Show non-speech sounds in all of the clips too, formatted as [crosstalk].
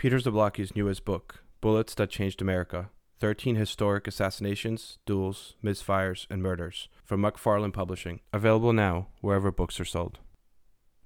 Peter Zablocki's newest book, Bullets That Changed America 13 Historic Assassinations, Duels, Misfires, and Murders, from McFarland Publishing. Available now wherever books are sold.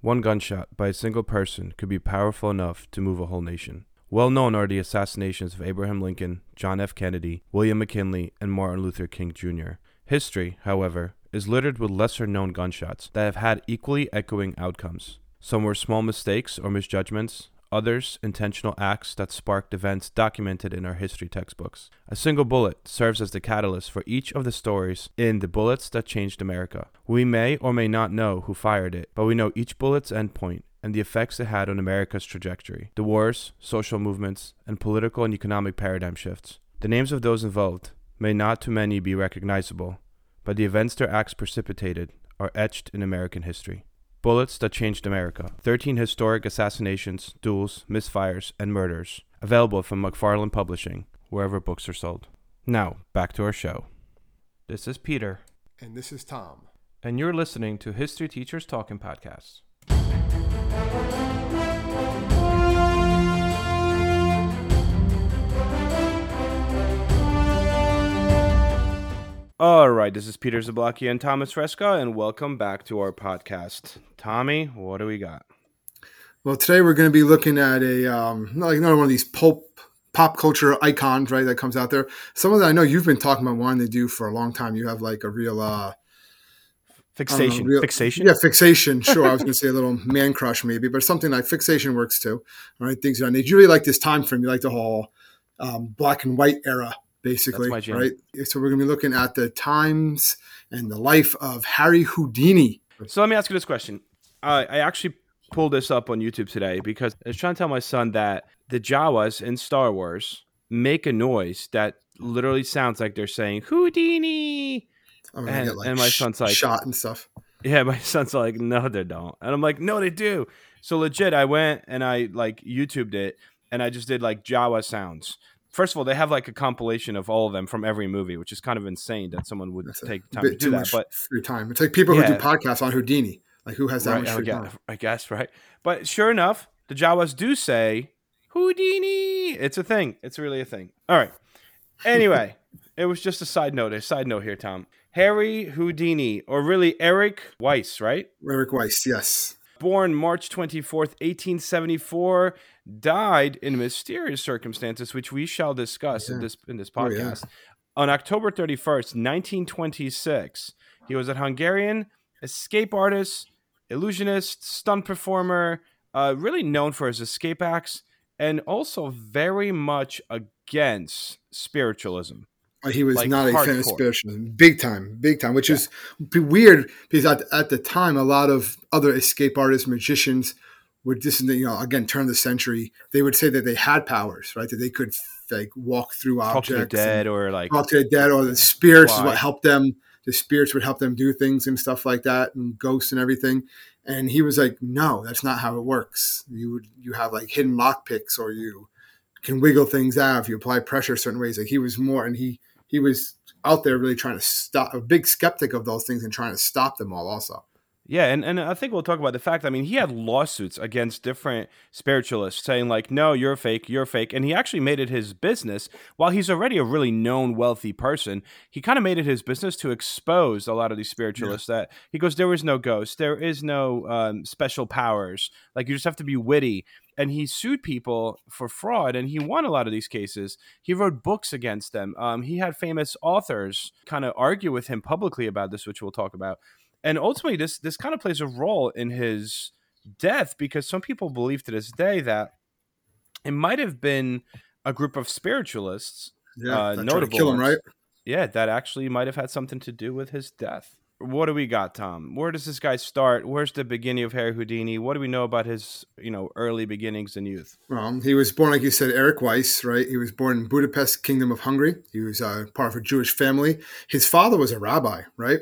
One gunshot by a single person could be powerful enough to move a whole nation. Well known are the assassinations of Abraham Lincoln, John F. Kennedy, William McKinley, and Martin Luther King Jr. History, however, is littered with lesser known gunshots that have had equally echoing outcomes. Some were small mistakes or misjudgments, others intentional acts that sparked events documented in our history textbooks. A single bullet serves as the catalyst for each of the stories in The Bullets That Changed America. We may or may not know who fired it, but we know each bullet's endpoint and the effects it had on America's trajectory, the wars, social movements, and political and economic paradigm shifts. The names of those involved may not to many be recognizable, but the events their acts precipitated are etched in American history. Bullets That Changed America 13 Historic Assassinations, Duels, Misfires, and Murders. Available from McFarland Publishing, wherever books are sold. Now, back to our show. This is Peter, And this is Tom. and you're listening to History Teachers Talking Podcasts. All right, this is Peter Zablocki and Thomas Fresca, and welcome back to our podcast. Tommy, what do we got? Well, today we're going to be looking at a um, not like another one of these pulp pop culture icons, right? That comes out there. Someone that I know you've been talking about wanting to do for a long time. You have like a real uh, Fixation. real- Fixation? yeah, fixation. [laughs] Sure, I was going to say a little man crush maybe, but something like fixation works too. All right, things are. And you really like this time frame. You like the whole um, black and white era, basically, That's my jam. right? So we're going to be looking at the times and the life of Harry Houdini. So let me ask you this question. Uh, I actually pulled this up on YouTube today because I was trying to tell my son that the Jawas in Star Wars make a noise that literally sounds like they're saying Houdini. I'm And- get, like, and my son's like- shot and stuff. Yeah, my [laughs] son's like, no, they don't. And I'm like, no, they do. So legit, I went and I like YouTubed it and I just did like Jawa sounds. First of all, they have like a compilation of all of them from every movie, which is kind of insane that someone would That's take time to do too that. much But free time. It's like people who do podcasts on Houdini. Like who has that right, much I, guess, time? I guess, right? But sure enough, the Jawas do say Houdini. It's a thing. It's really a thing. All right. Anyway, [laughs] it was just a side note. A side note here, Tom. Harry Houdini, or really Eric Weiss, right? Eric Weiss, yes. Born March 24th, 1874, died in mysterious circumstances, which we shall discuss in this in this Oh, yeah. podcast. On October 31st, 1926, he was a Hungarian escape artist, illusionist, stunt performer, uh, really known for his escape acts, and also very much against spiritualism. He was Like not a fan hardcore. of spiritualism, big time, big time, which is be weird because at, at the time, a lot of other escape artists, magicians would just, you know, again, turn of the century, they would say that they had powers, right? That they could like walk through Talk objects, to the dead or like talk to the dead, or the spirits is what helped them. The spirits would help them do things and stuff like that, and ghosts and everything. And he was like, "No, that's not how it works. You would you have like hidden lock picks, or you can wiggle things out if you apply pressure certain ways." Like he was more, and he he was out there really trying to stop. A big skeptic of those things and trying to stop them all. Also, Yeah, and, and I think we'll talk about the fact. I mean, he had lawsuits against different spiritualists saying like, "No, you're fake, you're fake," and he actually made it his business. While he's already a really known wealthy person, he kind of made it his business to expose a lot of these spiritualists. That he goes, "There is no ghost, there is no um, special powers. Like you just have to be witty." And he sued people for fraud, and he won a lot of these cases. He wrote books against them. Um, he had famous authors kind of argue with him publicly about this, which we'll talk about and ultimately this this kind of plays a role in his death because some people believe to this day that it might have been a group of spiritualists yeah, Uh, notable kill him, right? yeah that actually might have had something to do with his death what do we got tom where does this guy start where's the beginning of harry houdini what do we know about his you know early beginnings in youth Well, he was born, like you said, Eric Weiss, right? He was born in Budapest, Kingdom of Hungary. He was uh, part of a Jewish family. His father was a rabbi, right?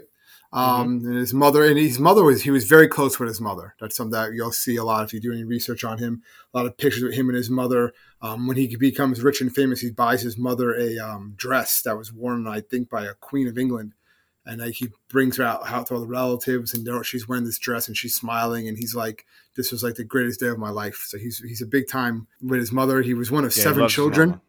Um, And his mother, and his mother was, he was very close with his mother. That's something that you'll see a lot if you do any research on him. A lot of pictures with him and his mother. Um, when he becomes rich and famous, he buys his mother a um, dress that was worn, I think, by a queen of England and like he brings her out, out to all the relatives, and she's wearing this dress and she's smiling, and he's like, "This was like the greatest day of my life." So he's he's a big time with his mother. He was one of Yeah, seven children.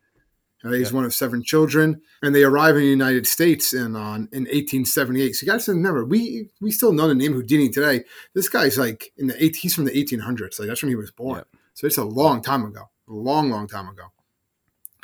Uh, he's Yeah. one of seven children, and they arrive in the United States in on in 1878. So you got to remember, we we still know the name Houdini today. This guy's like in the eight. He's from the 1800s. Like that's when he was born. Yep. So it's a long time ago, a long, long time ago.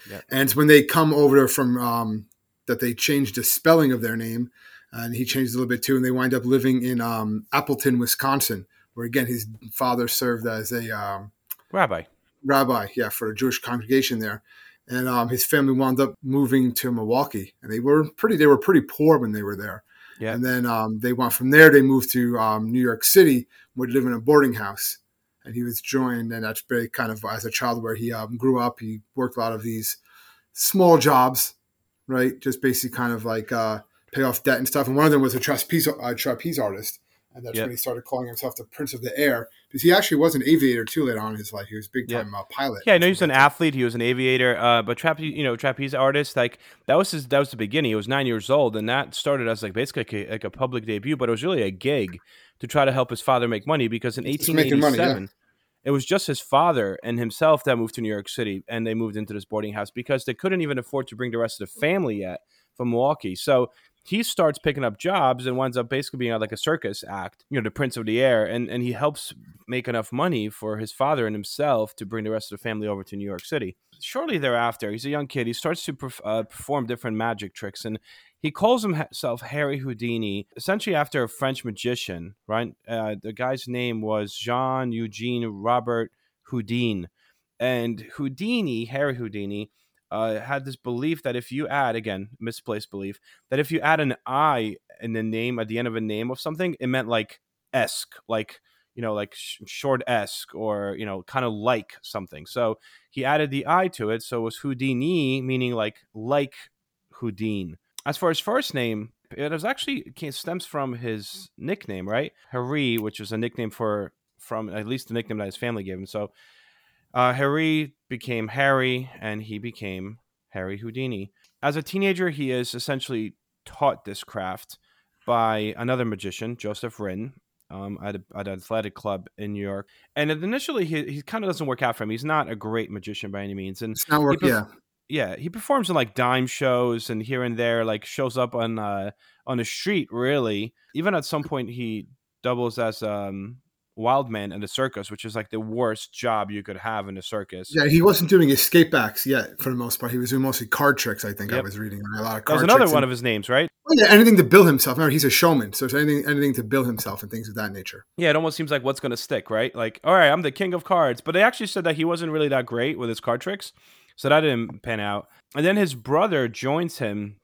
Yep. And it's when they come over from um, that they changed the spelling of their name, and he changed a little bit too, and they wind up living in um, Appleton, Wisconsin, where again his father served as a um, Rabbi. rabbi, yeah, for a Jewish congregation there. And um, his family wound up moving to Milwaukee, and they were pretty. They were pretty poor when they were there. Yeah. And then um, they went from there. They moved to um, New York City, would live in a boarding house, and he was joined. And that's very kind of as a child where he um, grew up. He worked a lot of these small jobs, right? Just basically kind of like uh, pay off debt and stuff. And one of them was a trapeze, uh, trapeze artist. And that's Yep. when he started calling himself the Prince of the Air because he actually was an aviator too later on in his life. He was a big time uh, pilot. Yeah, I know he's an athlete. He was an aviator, uh, but trapeze, you know, trapeze artist. Like that was his. That was the beginning. He was nine years old, and that started as like basically like a, like a public debut, but it was really a gig to try to help his father make money because in making money, 1887, it was just his father and himself that moved to New York City, and they moved into this boarding house because they couldn't even afford to bring the rest of the family yet from Milwaukee. So he starts picking up jobs and winds up basically being like a circus act, you know, the Prince of the Air, and and he helps make enough money for his father and himself to bring the rest of the family over to New York City. Shortly thereafter, he's a young kid. He starts to perf- uh, perform different magic tricks, and he calls himself Harry Houdini, essentially after a French magician. Right? Uh, the guy's name was Jean Eugene Robert Houdin, and Houdini, Harry Houdini. Uh, had this belief that if you add again misplaced belief that if you add an i in the name at the end of a name of something it meant like esque like you know like sh- short esque or you know kind of like something. So he added the i to it so it was houdini meaning like like houdin as for his first name it was actually it stems from his nickname right? Harry which is a nickname for from at least the nickname that his family gave him. So uh, harry became harry and he became harry houdini as a teenager he is essentially taught this craft by another magician joseph Rinn, um, at, a, at an athletic club in new york and initially he, he kind of doesn't work out for him he's not a great magician by any means and It's not work. Yeah. yeah, he performs in like dime shows and here and there, like shows up on uh on the street. Really, even at some point he doubles as um wild man in the circus, which is like the worst job you could have in a circus. Yeah, he wasn't doing escape backs yet for the most part. He was doing mostly card tricks. I think I was reading a lot of that card was another one and- of his names, right? Oh, yeah, anything to bill himself. Remember, he's a showman, so it's anything anything to bill himself and things of that nature. Yeah, it almost seems like what's going to stick, right? Like, all right, I'm the king of cards. But they actually said that he wasn't really that great with his card tricks. So that didn't pan out. And then his brother joins him.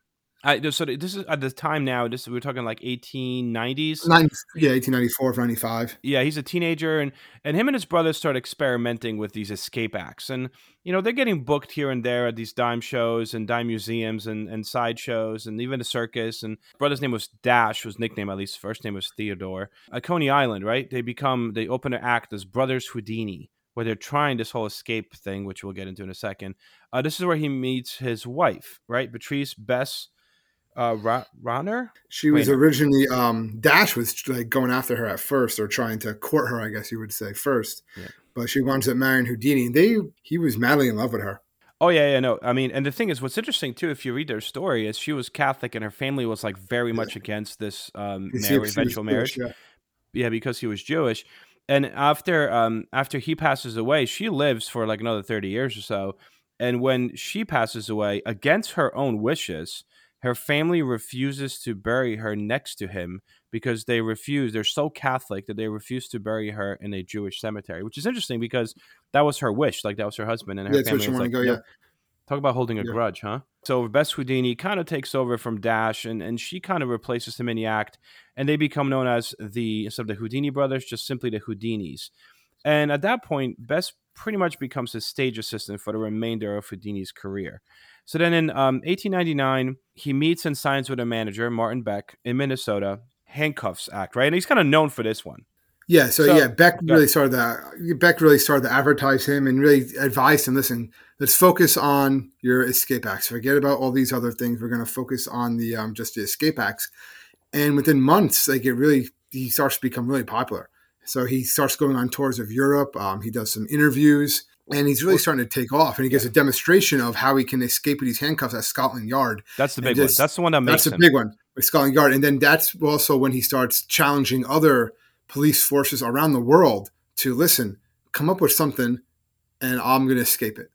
I, so this is at the time now, this we're talking like 1890s. Nine, yeah, 1894, 95. yeah, he's a teenager, and and him and his brother start experimenting with these escape acts, and you know they're getting booked here and there at these dime shows and dime museums and and side shows and even a circus. And brother's name was Dash, whose nickname at least first name was Theodore. At Coney Island, right? They become they open an act as Brothers Houdini, where they're trying this whole escape thing, which we'll get into in a second. Uh, this is where he meets his wife, right? Beatrice Bess uh, Ra- Rahner. She was originally um, Dash was like going after her at first, or trying to court her, I guess you would say first. Yeah. But she winds up marrying Houdini. and They he was madly in love with her. Oh yeah, yeah, no. I mean, and the thing is, what's interesting too, if you read their story, is she was Catholic and her family was like very much against this um, marriage, eventual marriage. Jewish, Yeah, because he was Jewish. And after um after he passes away, she lives for like another thirty years or so. And when she passes away, against her own wishes, her family refuses to bury her next to him because they refuse. They're so Catholic that they refuse to bury her in a Jewish cemetery, which is interesting because that was her wish. Like that was her husband, and her Yeah, family was like, to go. Yeah, Talk about holding a Yeah. grudge, huh? So Bess Houdini kind of takes over from Dash, and, and she kind of replaces him in the act, and they become known as the instead of the Houdini brothers, just simply the Houdinis. And at that point, Bess pretty much becomes his stage assistant for the remainder of Houdini's career. So then in um, 1899, he meets and signs with a manager, Martin Beck, in Minnesota, Handcuffs Act, right? And he's kind of known for this one. yeah. So, So- yeah, Beck Yeah. really started that. Beck really started to advertise him and really advised him. Listen, let's focus on your escape acts. Forget about all these other things. We're going to focus on the um, just the escape acts. and within months, like it really, he starts to become really popular. So he starts going on tours of Europe. Um, he does some interviews, and he's really starting to take off. And he gives a demonstration of how he can escape with these handcuffs at Scotland Yard. That's the big one. That's the one that makes That's a him. big one with Scotland Yard. And then that's also when he starts challenging other police forces around the world to listen, come up with something, and I'm going to escape it.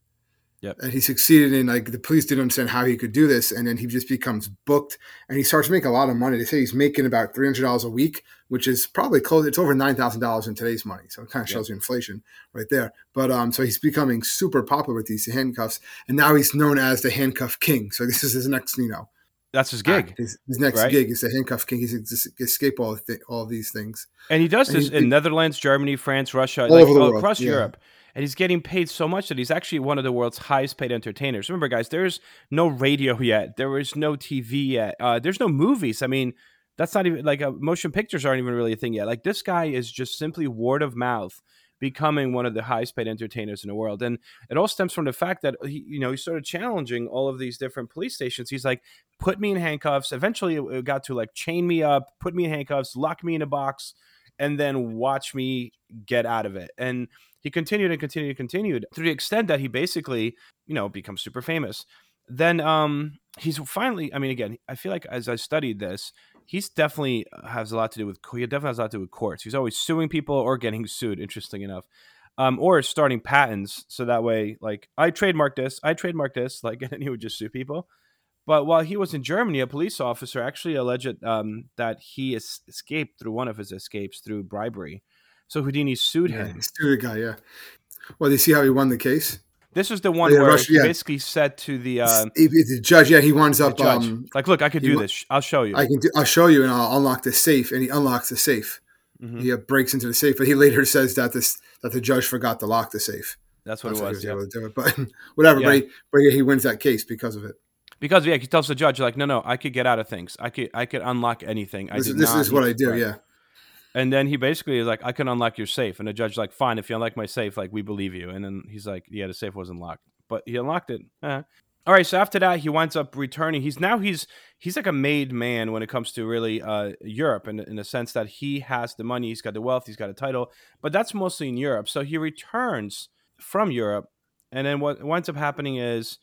Yep. And he succeeded in like the police didn't understand how he could do this, and then he just becomes booked, and he starts making a lot of money. They say he's making about three hundred dollars a week, which is probably close. It's over nine thousand dollars in today's money, so it kind of Yep. shows you inflation right there. But um, so he's becoming super popular with these handcuffs, and now he's known as the handcuff king. So this is his next, you know, That's his gig. His, his next right? gig is the handcuff king. He's escape all th- all these things. And he does And this he's- in Netherlands, Germany, France, Russia, All like over the world, across yeah. Europe. And he's getting paid so much that he's actually one of the world's highest paid entertainers. Remember, guys, there's no radio yet. There is no TV yet. Uh, there's no movies. I mean, that's not even like uh, motion pictures aren't even really a thing yet. Like this guy is just simply word of mouth becoming one of the highest paid entertainers in the world. And it all stems from the fact that he, you know, he started challenging all of these different police stations. He's like, put me in handcuffs. Eventually it- got to like chain me up, put me in handcuffs, lock me in a box, and then watch me get out of it. And he continued and continued and continued to the extent that he basically, you know, becomes super famous. Then um he's finally, I mean, again, I feel like as I studied this, he's definitely has a lot to do with he definitely has a lot to do with courts. He's always suing people or getting sued, interesting enough. Um, or starting patents so that way, like I trademark this, I trademark this, [laughs] like and he would just sue people. But while he was in Germany, a police officer actually alleged um, that he es- escaped through one of his escapes through bribery. So Houdini sued Yeah, him. he's the guy. Yeah. Well, you see how he won the case? This is the one Yeah, where Russia- he yeah. basically said to the, uh, He- the judge. Yeah, he winds up. Um, like, "Look, I could do this. I'll show you." I can. Do, I'll show you, and I'll unlock the safe. And he unlocks the safe. Mhm. He uh, breaks into the safe, but he later says that this that the judge forgot to lock the safe. That's what That's it was. he Yeah. able to do it. But [laughs] whatever. But, he, but he wins that case because of it. Because yeah, he tells the judge like, "No, no, I could get out of things. I could, I could unlock anything. I This, did this is what I do. try." Yeah. And then he basically is like, "I can unlock your safe," and the judge's like, "Fine, if you unlock my safe, like we believe you." And then he's like, "Yeah, the safe wasn't locked, but he unlocked it." Uh. All right, so after that, he winds up returning. He's now he's he's like a made man when it comes to really uh, Europe, in in the sense that he has the money, he's got the wealth, he's got a title, but that's mostly in Europe. So he returns from Europe, and then what winds up happening is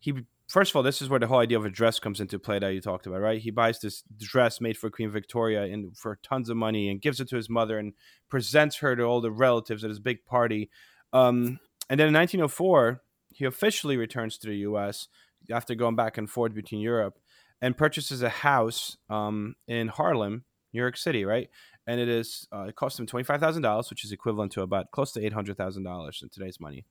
he first of all, this is where the whole idea of a dress comes into play that you talked about, right? He buys this dress made for Queen Victoria and for tons of money and gives it to his mother and presents her to all the relatives at his big party. Um, and then in 1904, he officially returns to the U.S. after going back and forth between Europe and purchases a house um, in Harlem, New York City, right? And it is uh, it cost him twenty five thousand dollars, which is equivalent to about close to eight hundred thousand dollars in today's money.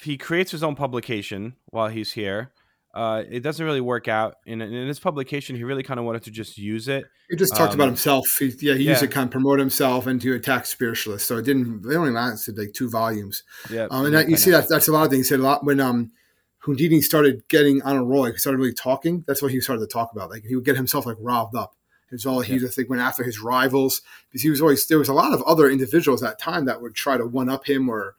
He creates his own publication while he's here. Uh, it doesn't really work out. In, in his publication, he really kind of wanted to just use it. He just talked Um, about himself. He, yeah, he used yeah. to kind of promote himself and to attack spiritualists. So it didn't. They only lasted like two volumes. Yeah, Um, and that, you see that that's a lot of things. He said a lot when um Houdini started getting on a roll. He started really talking. That's what he started to talk about. Like he would get himself like riled up. It's all he Yeah. just like went after his rivals because he was always there was a lot of other individuals at that time that would try to one up him or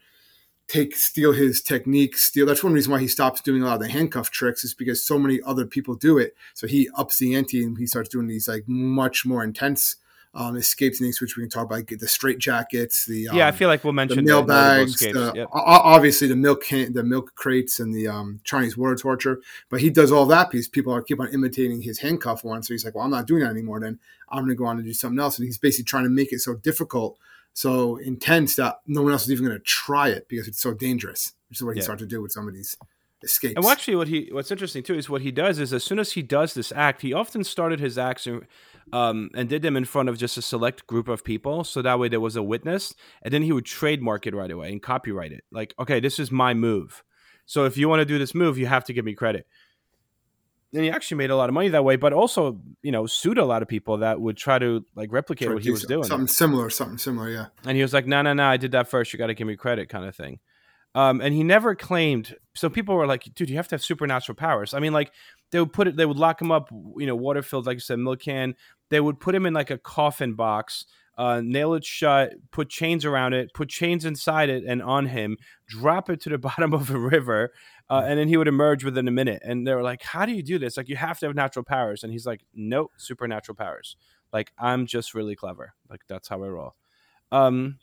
take steal his technique steal that's one reason why he stops doing a lot of the handcuff tricks is because so many other people do it so he ups the ante and he starts doing these like much more intense um, escape techniques which we can talk about like the straight jackets the um, yeah, I feel like we'll mention the mail bags, the, Yep. obviously the milk can, the milk crates and the um, Chinese water torture. But he does all that because people are keep on imitating his handcuff one. So he's like, well, I'm not doing that anymore. Then I'm going to go on and do something else. And he's basically trying to make it so difficult, so intense that no one else is even going to try it because it's so dangerous. Which is what he Yeah. starts to do with some of these escapes. And actually, what he what's interesting too is what he does is as soon as he does this act, he often started his acts um, and did them in front of just a select group of people, so that way there was a witness, and then he would trademark it right away and copyright it. Like, okay, this is my move. So if you want to do this move, you have to give me credit. And he actually made a lot of money that way, but also, you know, sued a lot of people that would try to like replicate Try what he was something- doing. Something similar, something similar, yeah. And he was like, no, no, no, I did that first. You got to give me credit, kind of thing. Um, and he never claimed. So people were like, dude, you have to have supernatural powers. I mean, like they would put it, they would lock him up, you know, water filled, like you said, milk can. They would put him in like a coffin box, uh, nail it shut, put chains around it, put chains inside it and on him, drop it to the [laughs] bottom of a river, uh, and then he would emerge within a minute. And they were like, how do you do this? Like, you have to have natural powers. And he's like, nope, supernatural powers. Like I'm just really clever. Like that's how I roll. Um,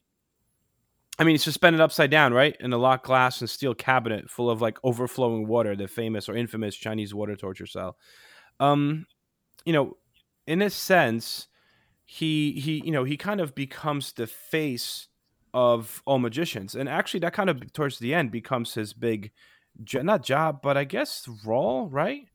I mean, he's suspended upside down, right, in a locked glass and steel cabinet full of like overflowing water, the famous or infamous Chinese water torture cell. Um, you know, in a sense, he he you know he kind of becomes the face of all magicians, and actually that kind of towards the end becomes his big, not job, but I guess role, right?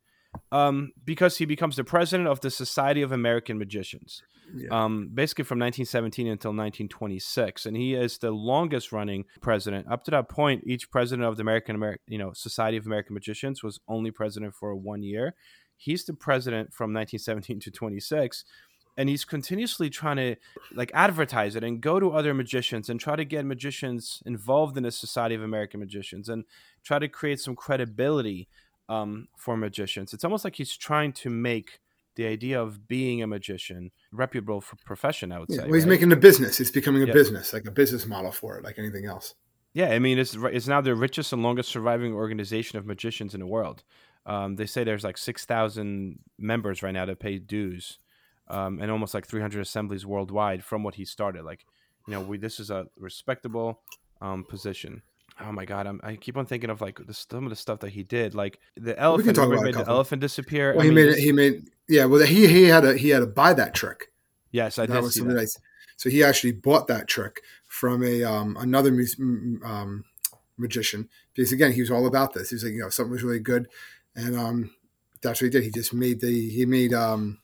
um, because he becomes the president of the Society of American Magicians, yeah. um, basically from 1917 until 1926, and he is the longest running president. Up to that point, each president of the American American, you know, Society of American Magicians was only president for one year. He's the president from 1917 to 26 and he's continuously trying to like advertise it and go to other magicians and try to get magicians involved in the society of american magicians and try to create some credibility um, for magicians. It's almost like he's trying to make the idea of being a magician reputable for profession. I would yeah, say. Well, he's right? making a business. It's becoming a yeah. business, like a business model for it, like anything else. Yeah, I mean, it's it's now the richest and longest surviving organization of magicians in the world. Um, they say there's like six thousand members right now that pay dues, um, and almost like 300 assemblies worldwide from what he started. Like, you know, we this is a respectable um, position oh my god, I'm, i keep on thinking of like the, some of the stuff that he did, like the elephant. We can talk about made the elephant disappear. Well, I he mean, made he made yeah. Well, he he had a he had to buy that trick. Yes, I that did was see that. Nice. So he actually bought that trick from a um, another um, magician because again he was all about this. He was like you know something was really good, and um, that's what he did. He just made the he made um,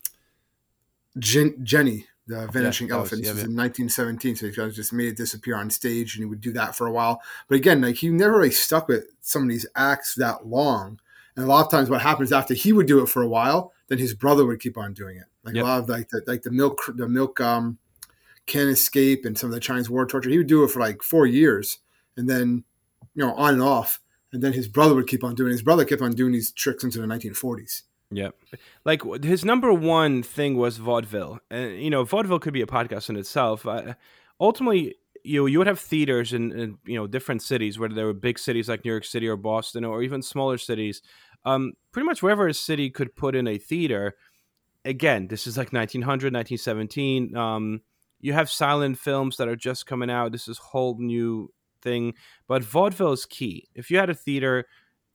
Jen, Jenny the Vanishing yeah, Elephant. Was, yeah, this was in 1917, so he just made it disappear on stage, and he would do that for a while. But again, like he never really stuck with some of these acts that long. And a lot of times, what happens after he would do it for a while, then his brother would keep on doing it. Like yep. a lot of like the like the milk the milk um, can escape and some of the Chinese war torture. He would do it for like four years, and then you know on and off. And then his brother would keep on doing. It. His brother kept on doing these tricks into the 1940s. Yeah. Like his number one thing was vaudeville. And, you know, vaudeville could be a podcast in itself. Uh, ultimately, you you would have theaters in, in, you know different cities, whether they were big cities like New York City or Boston, or even smaller cities. Um, pretty much wherever a city could put in a theater. Again, this is like 1900, 1917. Um, you have silent films that are just coming out. This is whole new thing, but vaudeville is key. If you had a theater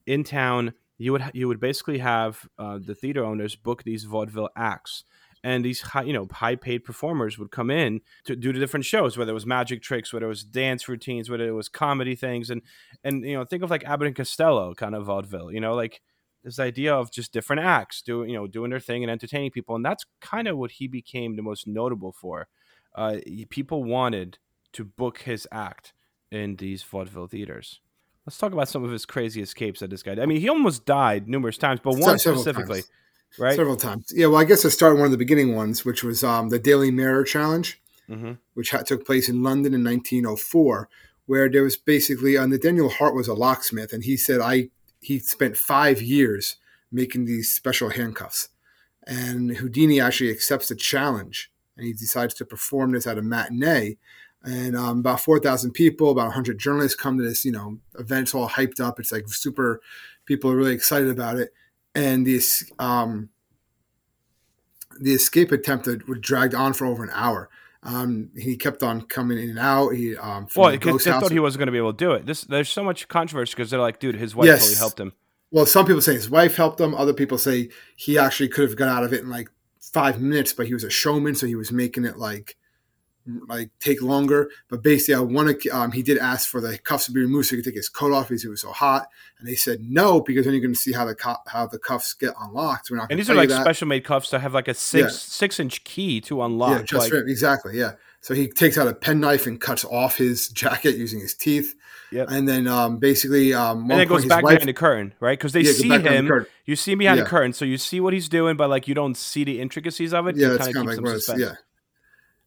in town you would you would basically have uh, the theater owners book these vaudeville acts. And these high you know high paid performers would come in to do the different shows whether it was magic tricks whether it was dance routines whether it was comedy things. And and you know think of like abbott and costello kind of vaudeville you know like this idea of just different acts doing you know doing their thing and entertaining people. And that's kind of what he became the most notable for. Uh, people wanted to book his act in these vaudeville theaters Let's talk about some of his crazy escapes that this guy. Did. I mean, he almost died numerous times, but one specifically, times. right? Several times. Yeah. Well, I guess I started one of the beginning ones, which was um, the Daily Mirror Challenge, mm-hmm. which had, took place in London in 1904, where there was basically uh, Nathaniel Hart was a locksmith, and he said I he spent five years making these special handcuffs, and Houdini actually accepts the challenge, and he decides to perform this at a matinee and um, about 4,000 people, about 100 journalists come to this, you know, event. It's all hyped up. It's like super, people are really excited about it. And this, um, the escape attempt that was dragged on for over an hour. Um, he kept on coming in and out. He, um, well, because they thought he wasn't going to be able to do it. This, there's so much controversy because they're like, dude, his wife yes. helped him. Well, some people say his wife helped him. Other people say he actually could have got out of it in like five minutes, but he was a showman, so he was making it like like take longer. But basically, I want to. Um, he did ask for the cuffs to be removed so he could take his coat off because it was so hot, and they said no because then you're going to see how the cu- how the cuffs get unlocked. We're not. And these are like special made cuffs that have like a six yeah. six inch key to unlock. Yeah, just like, exactly. Yeah. So he takes out a penknife and cuts off his [laughs] jacket using his teeth. Yep. And then um, basically, um, and it goes back wife, behind the curtain, right? Because they yeah, see him. The you see behind yeah. the curtain, so you see what he's doing, but like you don't see the intricacies of it. Yeah, it's kind of like yeah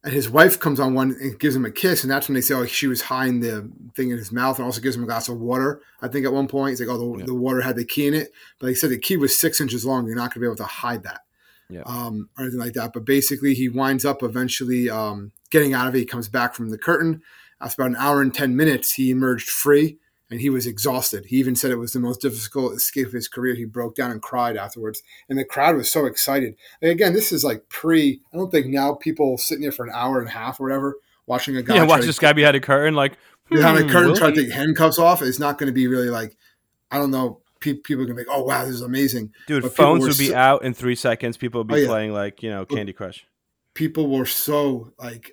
and his wife comes on one and gives him a kiss, and that's when they say, "Oh, she was hiding the thing in his mouth," and also gives him a glass of water. I think at one point he's like, "Oh, the, yeah. the water had the key in it," but they said the key was six inches long. You're not going to be able to hide that, yeah. um, or anything like that. But basically, he winds up eventually um, getting out of it. He comes back from the curtain. After about an hour and ten minutes, he emerged free, and he was exhausted. He even said it was the most difficult escape of his career. He broke down and cried afterwards, and the crowd was so excited. And again, this is like pre. I don't think now people sitting there for an hour and a half or whatever watching a guy. Yeah, watch this guy behind a curtain, like behind a hmm, curtain will try to take handcuffs off. It's not going to be really like. I don't know. Pe- people are going to be like, "Oh wow, this is amazing." Dude, But phones would be so- out in three seconds. People would be Oh, yeah. playing like you know Candy Crush. People were so like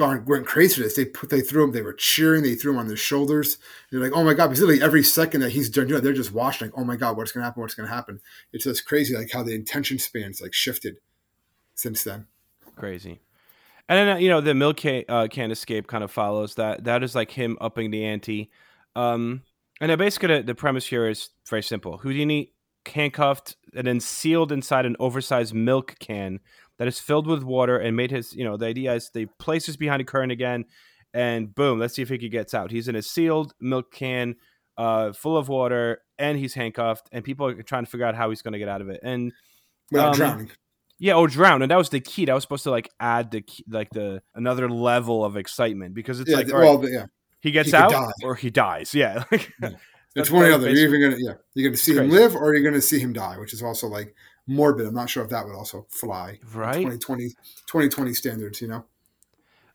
Gone went crazy for this. They put they threw him. They were cheering. They threw him on their shoulders. They're like, "Oh my god!" Because literally every second that he's done, you know, they're just watching. Like, "Oh my god, what's gonna happen? What's gonna happen?" It's just crazy, like how the intention spans like shifted since then. Crazy. And then uh, you know the milk can, uh, can escape kind of follows that. That is like him upping the ante. Um, and basically the, the premise here is very simple. Houdini handcuffed and then sealed inside an oversized milk can that is filled with water and made his. You know the idea is they place this behind a current again, and boom, let's see if he gets out. He's in a sealed milk can, uh, full of water, and he's handcuffed, and people are trying to figure out how he's going to get out of it. And Um, drowning. yeah, or drown, and that was the key. That was supposed to like add the key, like the another level of excitement because it's Yeah, like the- right, well, yeah. he gets he out die. or he dies. Yeah, [laughs] like, It's that's one or the other. basically- You're even gonna yeah, you're gonna see him live or you're gonna see him die, which is also like morbid. I'm not sure if that would also fly. right. 2020, 2020 standards, you know.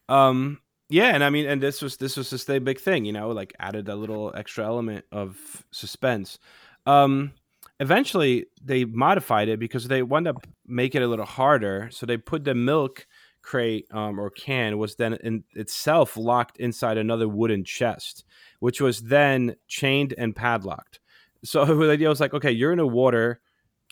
Um, yeah, and I mean, and this was this was just a big thing, you know, like added a little extra element of suspense. Um, eventually they modified it because they wound up making it a little harder. So they put the milk crate um, or can was then in itself locked inside another wooden chest, which was then chained and padlocked. So [laughs] the idea was like, okay, you're in a water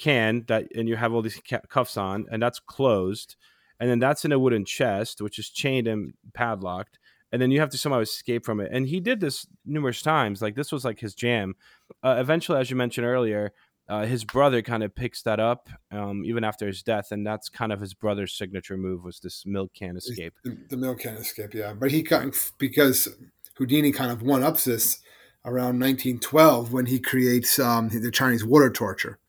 can that, and you have all these ca- cuffs on, and that's closed, and then that's in a wooden chest, which is chained and padlocked, and then you have to somehow escape from it. And he did this numerous times. Like this was like his jam. Uh, eventually, as you mentioned earlier, uh, his brother kind of picks that up um, even after his death, and that's kind of his brother's signature move was this milk can escape. The, the milk can escape, yeah. But he kind of, because Houdini kind of one ups this around 1912 when he creates um, the Chinese water torture.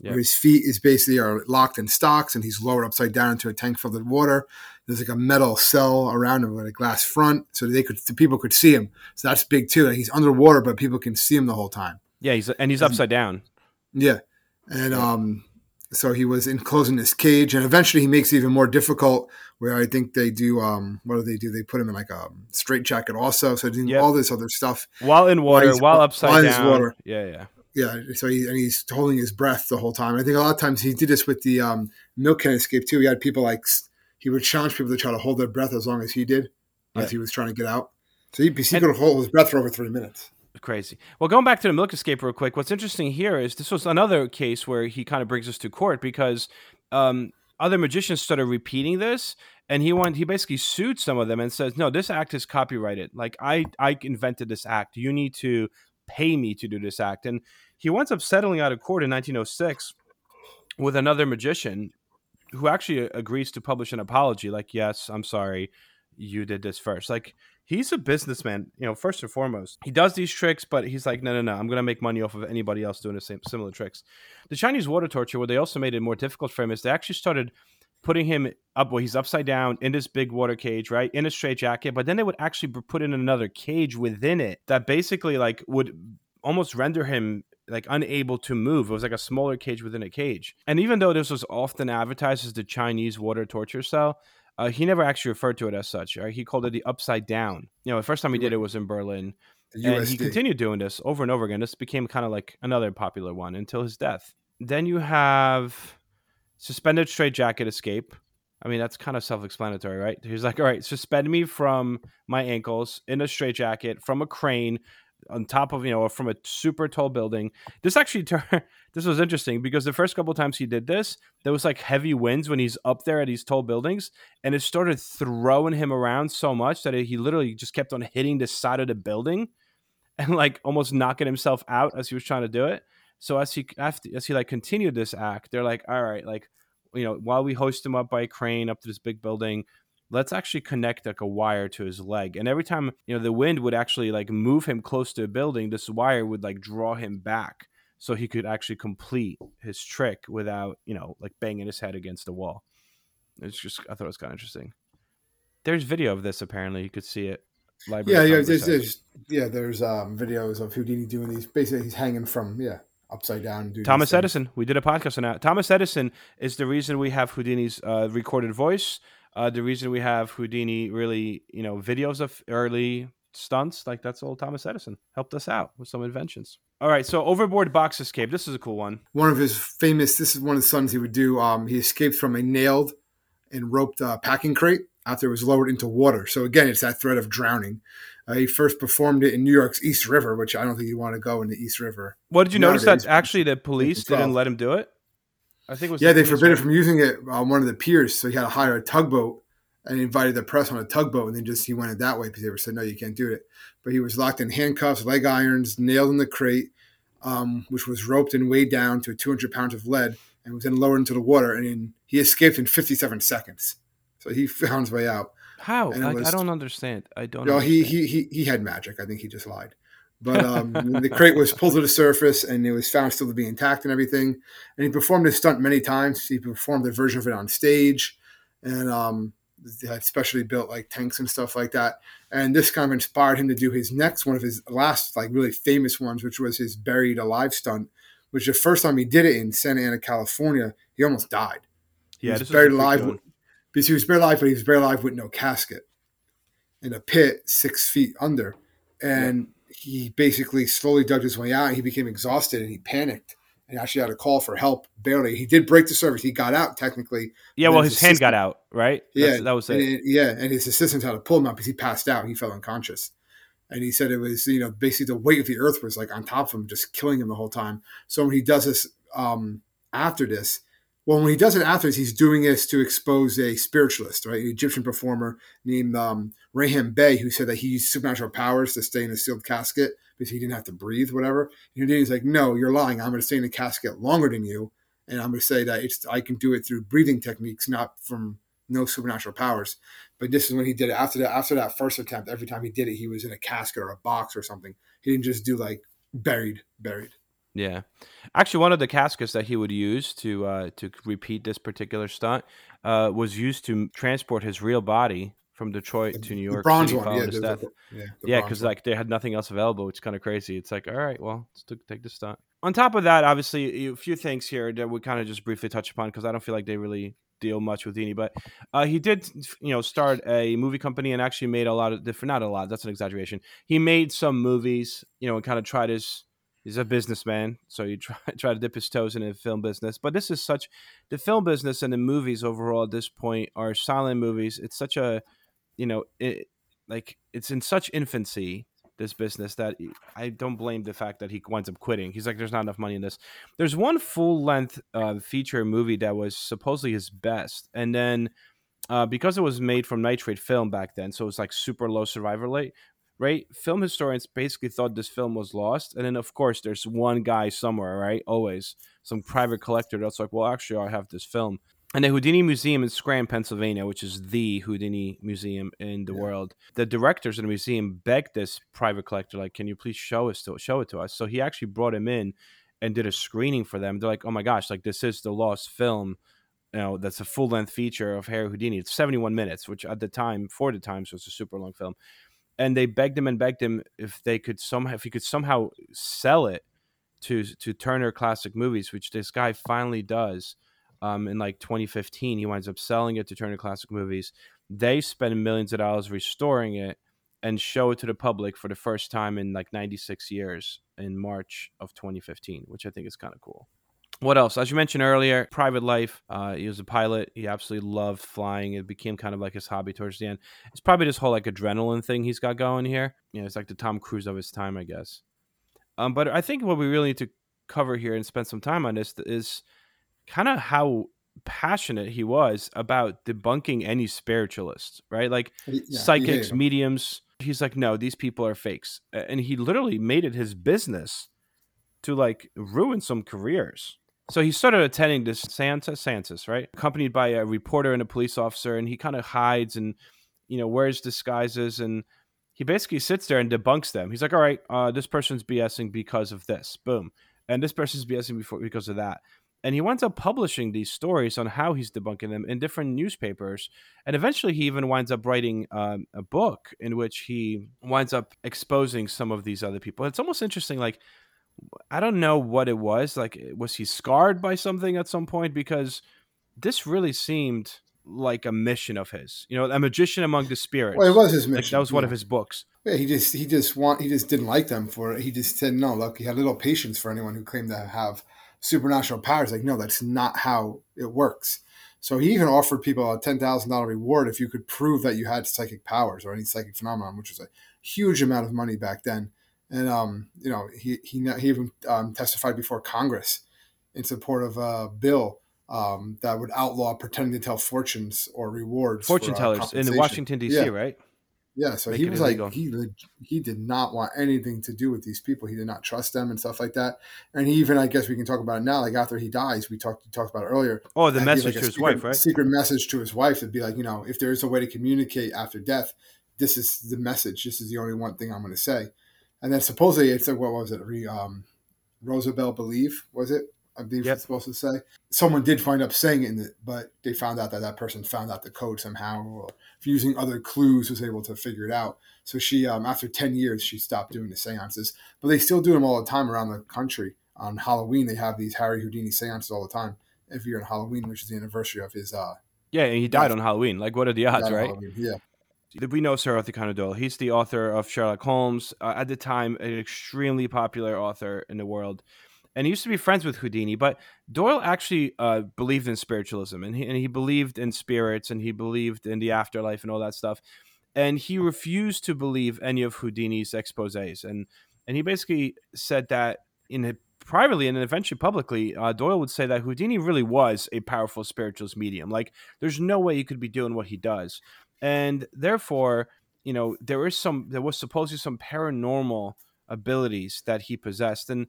Yeah. Where his feet is basically are locked in stocks and he's lowered upside down into a tank filled with water. There's like a metal cell around him with a glass front, so they could the people could see him. So that's big too. Like he's underwater, but people can see him the whole time. Yeah, he's and he's upside down. Yeah, and um, so he was enclosed in this cage, and eventually he makes it even more difficult. Where I think they do, um, what do they do? They put him in like a straight jacket also, so doing Yep. all this other stuff. While in water, he's- while upside while down. water. Yeah, yeah. Yeah, so he and he's holding his breath the whole time. I think a lot of times he did this with the um, milk can escape too. He had people like he would challenge people to try to hold their breath as long as he did, Yeah. as he was trying to get out. So he, he And- could hold his breath for over three minutes. Crazy. Well, going back to the milk escape real quick, what's interesting here is this was another case where he kind of brings us to court because um, other magicians started repeating this, and he went. He basically sued some of them and says, "No, this act is copyrighted. Like I, I invented this act. You need to pay me to do this act." And he winds up settling out of court in 1906 with another magician who actually uh, agrees to publish an apology. Like, yes, I'm sorry, you did this first. Like he's a businessman, you know, first and foremost. He does these tricks, but he's like, no, no, no, I'm going to make money off of anybody else doing the same similar tricks. The Chinese water torture, what they also made it more difficult for him is they actually started putting him up well he's upside down in this big water cage right in a straight jacket but then they would actually put in another cage within it that basically like would almost render him like unable to move it was like a smaller cage within a cage and even though this was often advertised as the chinese water torture cell uh, he never actually referred to it as such right? he called it the upside down you know the first time he did it was in berlin and he continued doing this over and over again. This became kind of like another popular one until his death. Then you have suspended straight jacket escape. I mean, that's kind of self explanatory, right? He's like, all right, suspend me from my ankles in a straight jacket from a crane on top of, you know, from a super tall building. This actually turned, [laughs] this was interesting because the first couple times he did this, there was like heavy winds when he's up there at these tall buildings and it started throwing him around so much that he literally just kept on hitting the side of the building and like almost knocking himself out as he was trying to do it. So as he after, as he like continued this act, they're like, all right, like you know, while we hoist him up by crane up to this big building, let's actually connect like a wire to his leg. And every time you know the wind would actually like move him close to a building, this wire would like draw him back so he could actually complete his trick without you know like banging his head against the wall. It's just I thought it was kind of interesting. There's video of this apparently. You could see it. Library yeah, yeah, there's, there's, yeah. There's um, videos of Houdini doing these. Basically, he's hanging from yeah upside down. Thomas Edison. We did a podcast on that. Thomas Edison is the reason we have Houdini's uh, recorded voice. Uh, the reason we have Houdini really, you know, videos of early stunts like that's all Thomas Edison helped us out with some inventions. All right, so overboard box escape. This is a cool one. One of his famous. This is one of the stunts he would do. Um, he escaped from a nailed and roped uh, packing crate after it was lowered into water. So again, it's that threat of drowning. Uh, he first performed it in New York's East River, which I don't think you want to go in the East River. What did you notice that actually the police didn't let him do it? I think was yeah, the they forbid it from using it on one of the piers, so he had to hire a tugboat and invited the press on a tugboat, and then just he went it that way because they were said no, you can't do it. But he was locked in handcuffs, leg irons, nailed in the crate, um, which was roped and weighed down to 200 pounds of lead, and was then lowered into the water. And in, he escaped in 57 seconds, so he [laughs] found his way out. How? Like, was, I don't understand. I don't. You know, he, he he he had magic. I think he just lied. But um, the crate was pulled to the surface, and it was found still to be intact and everything. And he performed this stunt many times. He performed a version of it on stage, and um, had specially built like tanks and stuff like that. And this kind of inspired him to do his next one of his last like really famous ones, which was his buried alive stunt, which the first time he did it in Santa Ana, California, he almost died. Yeah, he was buried alive with, because he was buried alive, but he was buried alive with no casket in a pit six feet under. And yeah. He basically slowly dug his way out. He became exhausted and he panicked and actually had a call for help. Barely, he did break the service. He got out technically. Yeah, well, his, his hand got out, right? Yeah, That's, that was it. it. Yeah, and his assistant had to pull him out because he passed out. He fell unconscious, and he said it was you know basically the weight of the earth was like on top of him, just killing him the whole time. So when he does this um, after this, well, when he does it after this, he's doing this to expose a spiritualist, right? An Egyptian performer named um, Bey, who said that he used supernatural powers to stay in a sealed casket because he didn't have to breathe, whatever. And he's like, no, you're lying. I'm going to stay in the casket longer than you. And I'm going to say that it's I can do it through breathing techniques, not from no supernatural powers. But this is when he did it. After that, after that first attempt, every time he did it, he was in a casket or a box or something. He didn't just do like buried, buried. Yeah, actually, one of the caskets that he would use to uh, to repeat this particular stunt uh, was used to transport his real body from Detroit to New York. The bronze City one, yeah, his death. yeah, yeah, because like they had nothing else available, which is kind of crazy. It's like, all right, well, let's take the stunt. On top of that, obviously, a few things here that we kind of just briefly touch upon because I don't feel like they really deal much with Dini, but uh, he did, you know, start a movie company and actually made a lot of different. Not a lot. That's an exaggeration. He made some movies, you know, and kind of tried his he's a businessman, so you try [laughs] try to dip his toes in the film business. But this is such the film business and the movies overall at this point are silent movies. It's such a you know it like it's in such infancy this business that I don't blame the fact that he winds up quitting. He's like, there's not enough money in this. There's one full length uh, feature movie that was supposedly his best, and then. Uh, because it was made from nitrate film back then, so it was like super low survival rate right? Film historians basically thought this film was lost. And then, of course, there's one guy somewhere, right? Always some private collector that's like, well, actually, I have this film. And the Houdini Museum in Scranton, Pennsylvania, which is the Houdini museum in the yeah. world, the directors of the museum begged this private collector, like, "Can you please show us to show it to us?" So he actually brought him in and did a screening for them. They're like, "Oh my gosh, like this is the lost film." You know, that's a full length feature of Harry Houdini. It's 71 minutes, which at the time, for the times, was a super long film and they begged him and begged him if they could somehow if he could somehow sell it to to Turner Classic Movies, which this guy finally does. Um, in like 2015, he winds up selling it to Turner Classic Movies. They spend millions of dollars restoring it and show it to the public for the first time in like 96 years in March of 2015, which I think is kind of cool. What else? As you mentioned earlier, private life. Uh, he was a pilot. He absolutely loved flying. It became kind of like his hobby towards the end. It's probably this whole like adrenaline thing he's got going here. You know, it's like the Tom Cruise of his time, I guess. Um, but I think what we really need to cover here and spend some time on this is kind of how passionate he was about debunking any spiritualists, right? Like yeah, psychics, yeah. mediums, He's like, no, these people are fakes. And he literally made it his business to like ruin some careers. So he started attending to seance seances, right? Accompanied by a reporter and a police officer, and he kind of hides and you know wears disguises, and he basically sits there and debunks them. He's like, "All right, uh, this person's BSing because of this, boom, and this person's BSing before because of that." And he winds up publishing these stories on how he's debunking them in different newspapers. And eventually, he even winds up writing um, a book in which he winds up exposing some of these other people. It's almost interesting, like I don't know what it was. Like, eh, was he scarred by something at some point? Because this really seemed like a mission of his. You know, a magician among the spirits. Well, it was his mission. Like, that was one yeah. of his books. Yeah, he just he just want he just didn't like them for it. He just said no. Look, he had little patience for anyone who claimed to have supernatural powers. Like, no, that's not how it works. So he even offered people a ten thousand dollar reward if you could prove that you had psychic powers or any psychic phenomenon, which was a huge amount of money back then and um, you know he he, he even um, testified before Congress in support of a bill um, that would outlaw pretending to tell fortunes or rewards fortune for, uh, tellers in. Washington D.C. Yeah. Right? Yeah, so Make he was illegal. like he he did not want anything to do with these people. He did not trust them and stuff like that. And he even, I guess, we can talk about it now. Like after he dies, we talked we talked about it earlier. Oh, the message like, to his secret, wife, right? Secret message to his wife would be like, you know, if there is a way to communicate after death, this is the message. This is the only one thing I'm going to say. And then supposedly it's like, what was it? Re, um, Rosabelle believe was it? I believe Yep. it's supposed to say. Someone did find up saying it, in the, but they found out that that person found out the code somehow, or using other clues was able to figure it out. So she, um, after ten years, she stopped doing the seances, but they still do them all the time around the country. On Halloween, they have these Harry Houdini seances all the time every year on Halloween, which is the anniversary of his. Uh, Yeah, and he died on Halloween. Like, what are the odds, right? Yeah, We know Sir Arthur Conan Doyle. He's the author of Sherlock Holmes. Uh, at the time, an extremely popular author in the world. And he used to be friends with Houdini, but Doyle actually uh, believed in spiritualism and he, and he believed in spirits and he believed in the afterlife and all that stuff. And he refused to believe any of Houdini's exposes. And, and he basically said that in a, privately and eventually publicly, uh, Doyle would say that Houdini really was a powerful spiritualist medium. Like, there's no way he could be doing what he does and therefore you know there is some there was supposedly some paranormal abilities that he possessed and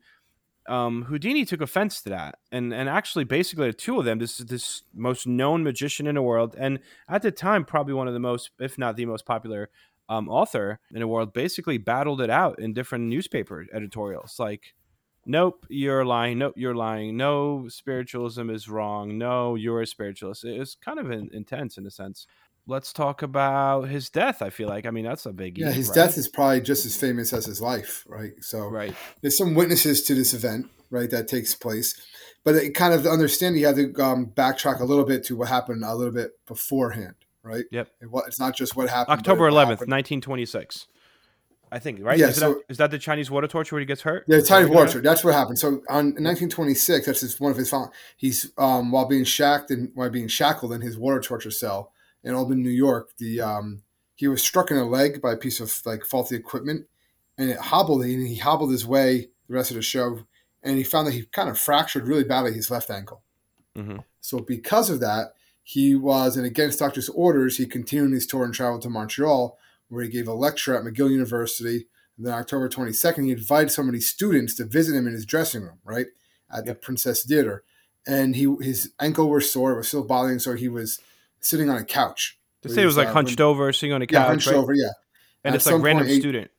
um, Houdini took offense to that, and and actually, basically, the two of them, this is this most known magician in the world, and at the time, probably one of the most, if not the most popular um, author in the world, basically battled it out in different newspaper editorials. Like, nope, you're lying. Nope, you're lying. No, spiritualism is wrong. No, you're a spiritualist. It was kind of in, intense in a sense let's talk about his death. I feel like, I mean, that's a big yeah. His right? death is probably just as famous as his life, right? So right. there's some witnesses to this event, right, that takes place. But it kind of to understand, you have to um, backtrack a little bit to what happened a little bit beforehand, right? Yep. It, it's not just what happened. October 11th, happened. 1926. I think, right? Yeah, is, so- that, is that the Chinese water torture where he gets hurt? Yeah, that Tiny what. That's what happened. So on in 1926, that's his, one of his. He's um, while being shacked and while being shackled in his water torture cell in Albany, New York. The um, he was struck in the leg by a piece of like faulty equipment, and it hobbled. And he hobbled his way the rest of the show, and he found that he kind of fractured really badly his left ankle. Mhm. So because of that, he was, and against doctor's orders, he continued his tour and traveled to Montreal, where he gave a lecture at McGill University. And then October 22nd, he invited some of these students to visit him in his dressing room, right, at the Princess Theater. And he his ankle was sore, it was still bothering, so he was sitting on a couch. They say it was like hunched over, sitting on a couch. Yeah, hunched right? over, yeah. and At it's like random point, student.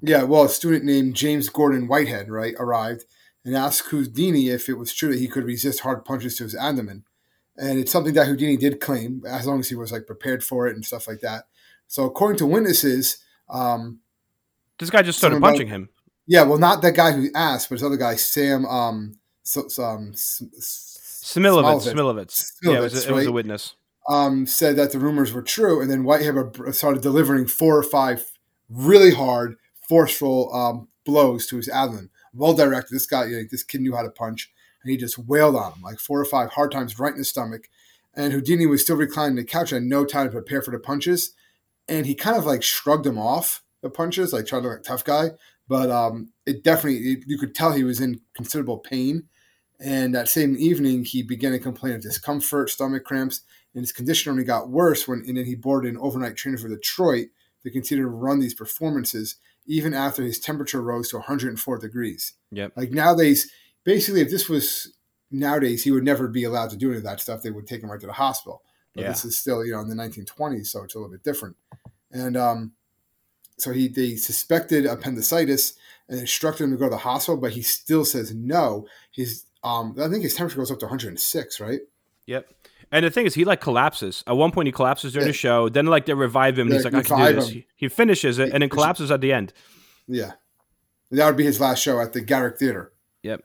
Yeah, well, a student named James Gordon Whitehead, right, arrived and asked Houdini if it was true that he could resist hard punches to his abdomen. And it's something that Houdini did claim, as long as he was like prepared for it and stuff like that. So, according to witnesses, um, This guy just started punching him. yeah, well, not that guy who asked, but this other guy, Sam, um, so, so, um, Smilovitz. Smilovitz. Smilovitz. Yeah, it was, a, it was a witness. Um, said that the rumors were true, and then Whitehead started delivering four or five really hard, forceful um, blows to his abdomen. Well directed. This guy, like, this kid knew how to punch, and he just wailed on him like four or five hard times right in the stomach. And Houdini was still reclining the couch and had no time to prepare for the punches, and he kind of like shrugged him off the punches, like trying to look like tough guy. But um, it definitely, it, you could tell he was in considerable pain. And that same evening, he began to complain of discomfort, stomach cramps, and his condition only got worse when and then he boarded an overnight train for Detroit they continued to run these performances even after his temperature rose to 104 degrees. Yep. Like nowadays, basically, if this was nowadays, he would never be allowed to do any of that stuff. They would take him right to the hospital. But Yeah. this is still, you know, in the 1920s, so it's a little bit different. And um, so he they suspected appendicitis and instructed him to go to the hospital, but he still says no. His um, I think his temperature goes up to 106, right? Yep. And the thing is, he like collapses. At one point, he collapses during Yeah. the show. Then, like, they revive him. and he's like, I can do this. him. He, he finishes it and then He- collapses at the end. Yeah. That would be his last show at the Garrick Theater. Yep.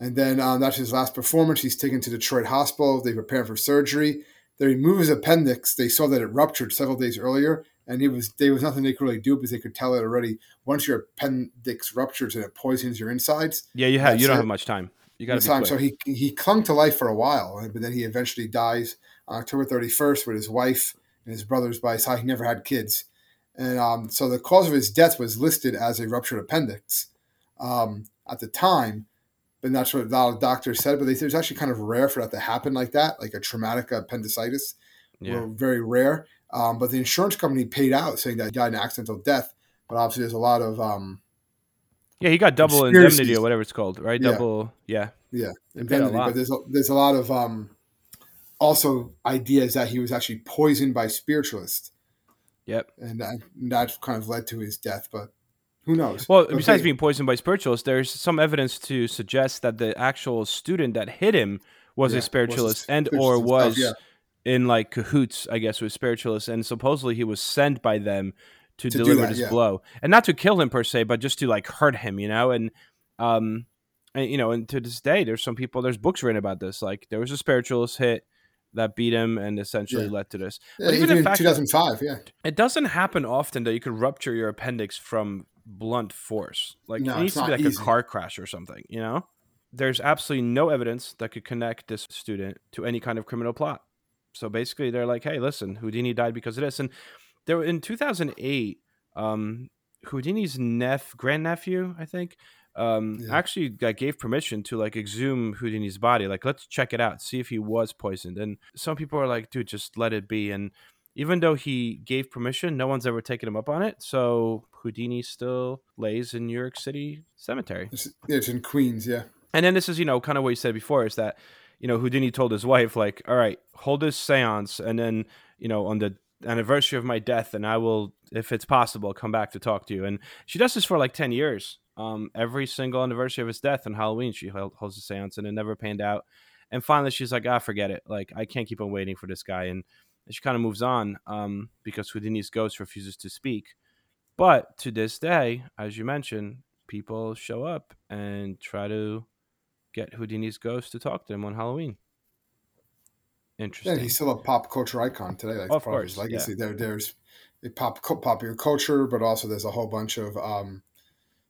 And then um, that's his last performance. He's taken to Detroit Hospital. They prepare him for surgery. They remove his appendix. They saw that it ruptured several days earlier, and he was there was nothing they could really do because they could tell it already. Once your appendix ruptures and it poisons your insides, Yeah, you have. You don't it. have much time. You got to be time, quick. so he he clung to life for a while, but then he eventually dies on October 31st with his wife and his brothers by his side. He never had kids, and um, so the cause of his death was listed as a ruptured appendix um, at the time. But that's what the doctor said. But they said it's actually kind of rare for that to happen like that, like a traumatic appendicitis. yeah. Were very rare. Um, but the insurance company paid out saying that he died an accidental death. But obviously, there's a lot of um, Yeah, he got double indemnity or whatever it's called, right? Yeah. Double. Yeah. Yeah, indemnity, but there's a, there's a lot of um, also ideas that he was actually poisoned by spiritualists, Yep. and that, that kind of led to his death. But who knows? Well, But besides being poisoned by spiritualists, there's some evidence to suggest that the actual student that hit him was Yeah, a was spiritualist and or himself, was yeah. in like cahoots, I guess, with spiritualists, and supposedly he was sent by them to, To deliver that, this yeah. blow, and not to kill him per se, but just to like hurt him, you know, and um, and you know, and to this day, there's some people, there's books written about this, like there was a spiritualist hit that beat him and essentially Yeah. led to this. yeah, even even in fact 2005, yeah, It doesn't happen often that you could rupture your appendix from blunt force. Like No, it needs to be like easy. a car crash or something, you know? There's absolutely no evidence that could connect this student to any kind of criminal plot. So basically they're like, "Hey, listen, Houdini died because of this." And there in 2008, um Houdini's neph grandnephew, I think, um Yeah. actually like, gave permission to like exhume Houdini's body. Like, let's check it out, see if he was poisoned. And some people are like, "Dude, just let it be." And even though he gave permission, no one's ever taken him up on it. So Houdini still lays in New York City cemetery. it's, it's in Queens, yeah, And then this is, you know, kind of what you said before is that, you know, Houdini told his wife, like, all right, hold this seance. And then, you know, on the anniversary of my death, and I will, if it's possible, come back to talk to you. And she does this for like 10 years. Um, every single anniversary of his death on Halloween, she holds a seance and it never panned out. And finally, she's like, ah, forget it. Like, I can't keep on waiting for this guy. And she kind of moves on um, because Houdini's ghost refuses to speak. But to this day, as you mentioned, people show up and try to get Houdini's ghost to talk to them on Halloween. Yeah. Interesting. He's still a pop culture icon today. Like Of part of his course, legacy. There, there's a pop popular culture, but also there's a whole bunch of. Um,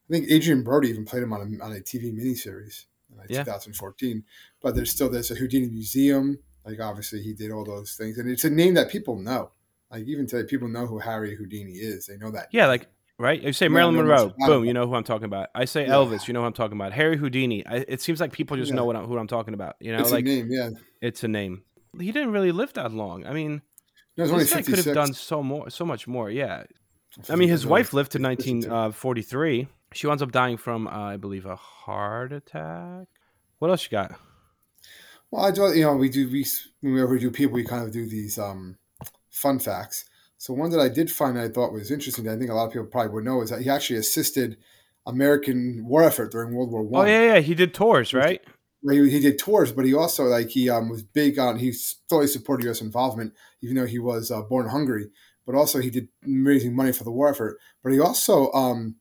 I think Adrien Brody even played him on a, on a TV miniseries in like Yeah. 2014. But there's still there's a Houdini museum. Like obviously he did all those things, and it's a name that people know. Like even today, people know who Harry Houdini is. They know that. yeah, like right. You say Marilyn Monroe, boom, you know who I'm talking about. I say Yeah. Elvis, you know who I'm talking about. Harry Houdini. I, it seems like people just Yeah. know what I'm, who I'm talking about. You know, it's like a name. Yeah, it's a name. He didn't really live that long. I mean, no, this guy could have done so more, so much more. Yeah, I mean, his wife lived to 1943. She winds up dying from, uh, I believe, a heart attack. What else you got? Well, I do. You know, we do. We when we do people, we kind of do these um, fun facts. So one that I did find that I thought was interesting, that I think a lot of people probably would know, is that he actually assisted American war effort during World War Oh One. yeah, yeah, he did tours, right? He, he did tours, but he also like he um, was big on. He fully supported U.S. involvement, even though he was uh, born in Hungary. But also he did raising money for the war effort. But he also um,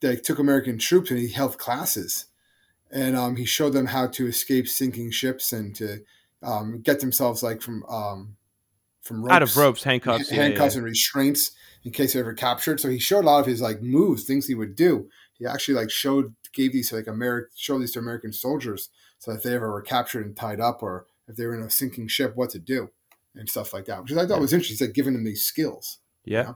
they took American troops and he held classes, and um, he showed them how to escape sinking ships and to um, get themselves like from um, from ropes, Out of ropes, handcuffs, yeah, handcuffs yeah. and restraints in case they were captured. So he showed a lot of his like moves, things he would do. He actually like showed gave these to like American showed these to American soldiers so that if they ever were captured and tied up or if they were in a sinking ship, what to do and stuff like that. Which I thought was interesting. Like giving them these skills. Yeah. Yeah.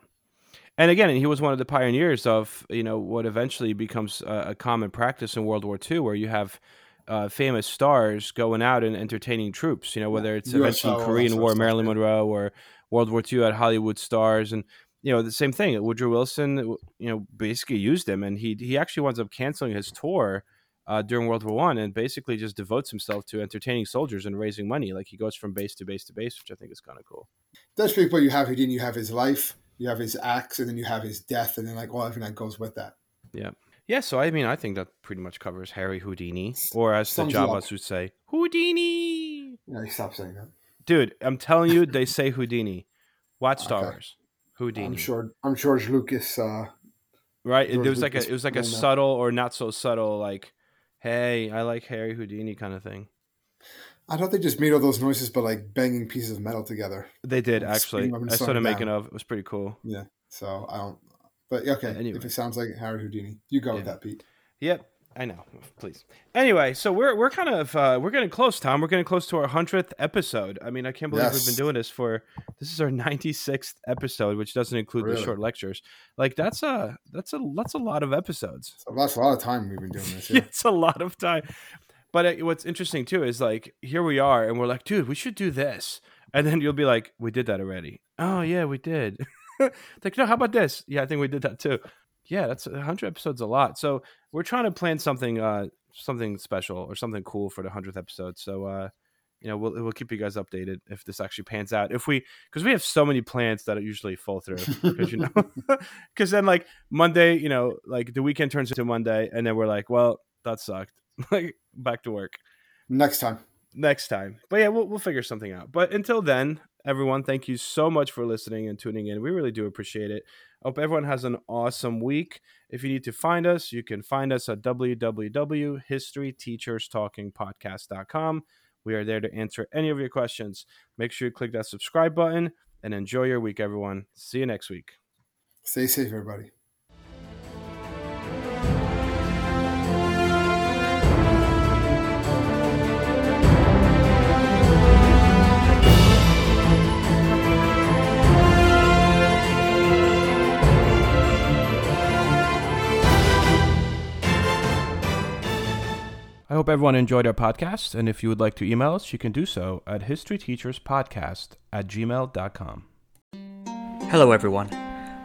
And again, he was one of the pioneers of you know what eventually becomes a, common practice in World War II, where you have uh, famous stars going out and entertaining troops. You know, whether it's eventually all Korean War, Marilyn. Monroe, or World War II at Hollywood stars, and you know the same thing. Woodrow Wilson, you know, basically used him, and he he actually winds up canceling his tour. Uh, during World War One, and basically just devotes himself to entertaining soldiers and raising money. Like he goes from base to base to base, which I think is kind of cool. That's pretty cool. You have Houdini, you have his life, you have his acts, and then you have his death, and then like all everything that goes with that. Yeah, Yeah, so I mean, I think that pretty much covers Harry Houdini, or as the Sums. Jawas would say, Houdini. Yeah, stop saying that. Dude, I'm telling you, they say Houdini. Watch Star Okay. Houdini. I'm sure. I'm George Lucas. Uh, right? It, George there was like a it was like a subtle or not so subtle, like, hey, I like Harry Houdini kind of thing. I thought they just made all those noises, but like banging pieces of metal together. They did actually. spinning up and I started making of. It was pretty cool. Yeah. So I don't. But okay, Anyway. if it sounds like Harry Houdini, you go with that, Pete. Yep, I know. Please. Anyway, so we're we're kind of uh, we're getting close, Tom. We're getting close to our hundredth episode. I mean, I can't believe we've been doing this for this is our ninety sixth episode, which doesn't include the short lectures. Like that's a that's a that's a lot of episodes. So that's a lot of time we've been doing this. [laughs] Yeah, it's a lot of time. But uh, what's interesting too is like here we are, and we're like, dude, we should do this, and then you'll be like, we did that already. Oh yeah, we did. [laughs] like no, how about this? Yeah, I think we did that too. Yeah, that's a hundred episodes a lot. So we're trying to plan something, uh, something special or something cool for the hundredth episode. So uh, you know, we'll we'll keep you guys updated if this actually pans out. If we because we have so many plans that usually fall through because you know [laughs] [laughs] because then like Monday, you know, like the weekend turns into Monday, and then we're like, well, that sucked. [laughs] like back to work Next time. next time. But yeah, we'll we'll figure something out. But until then, everyone, thank you so much for listening and tuning in. We really do appreciate it. Hope everyone has an awesome week. If you need to find us, you can find us at www.historyteacherstalkingpodcast.com. We are there to answer any of your questions. Make sure you click that subscribe button and enjoy your week, everyone. See you next week. Stay safe, everybody. Hope everyone enjoyed our podcast. And if you would like to email us, you can do so at historyteacherspodcast at gmail.com. Hello, everyone.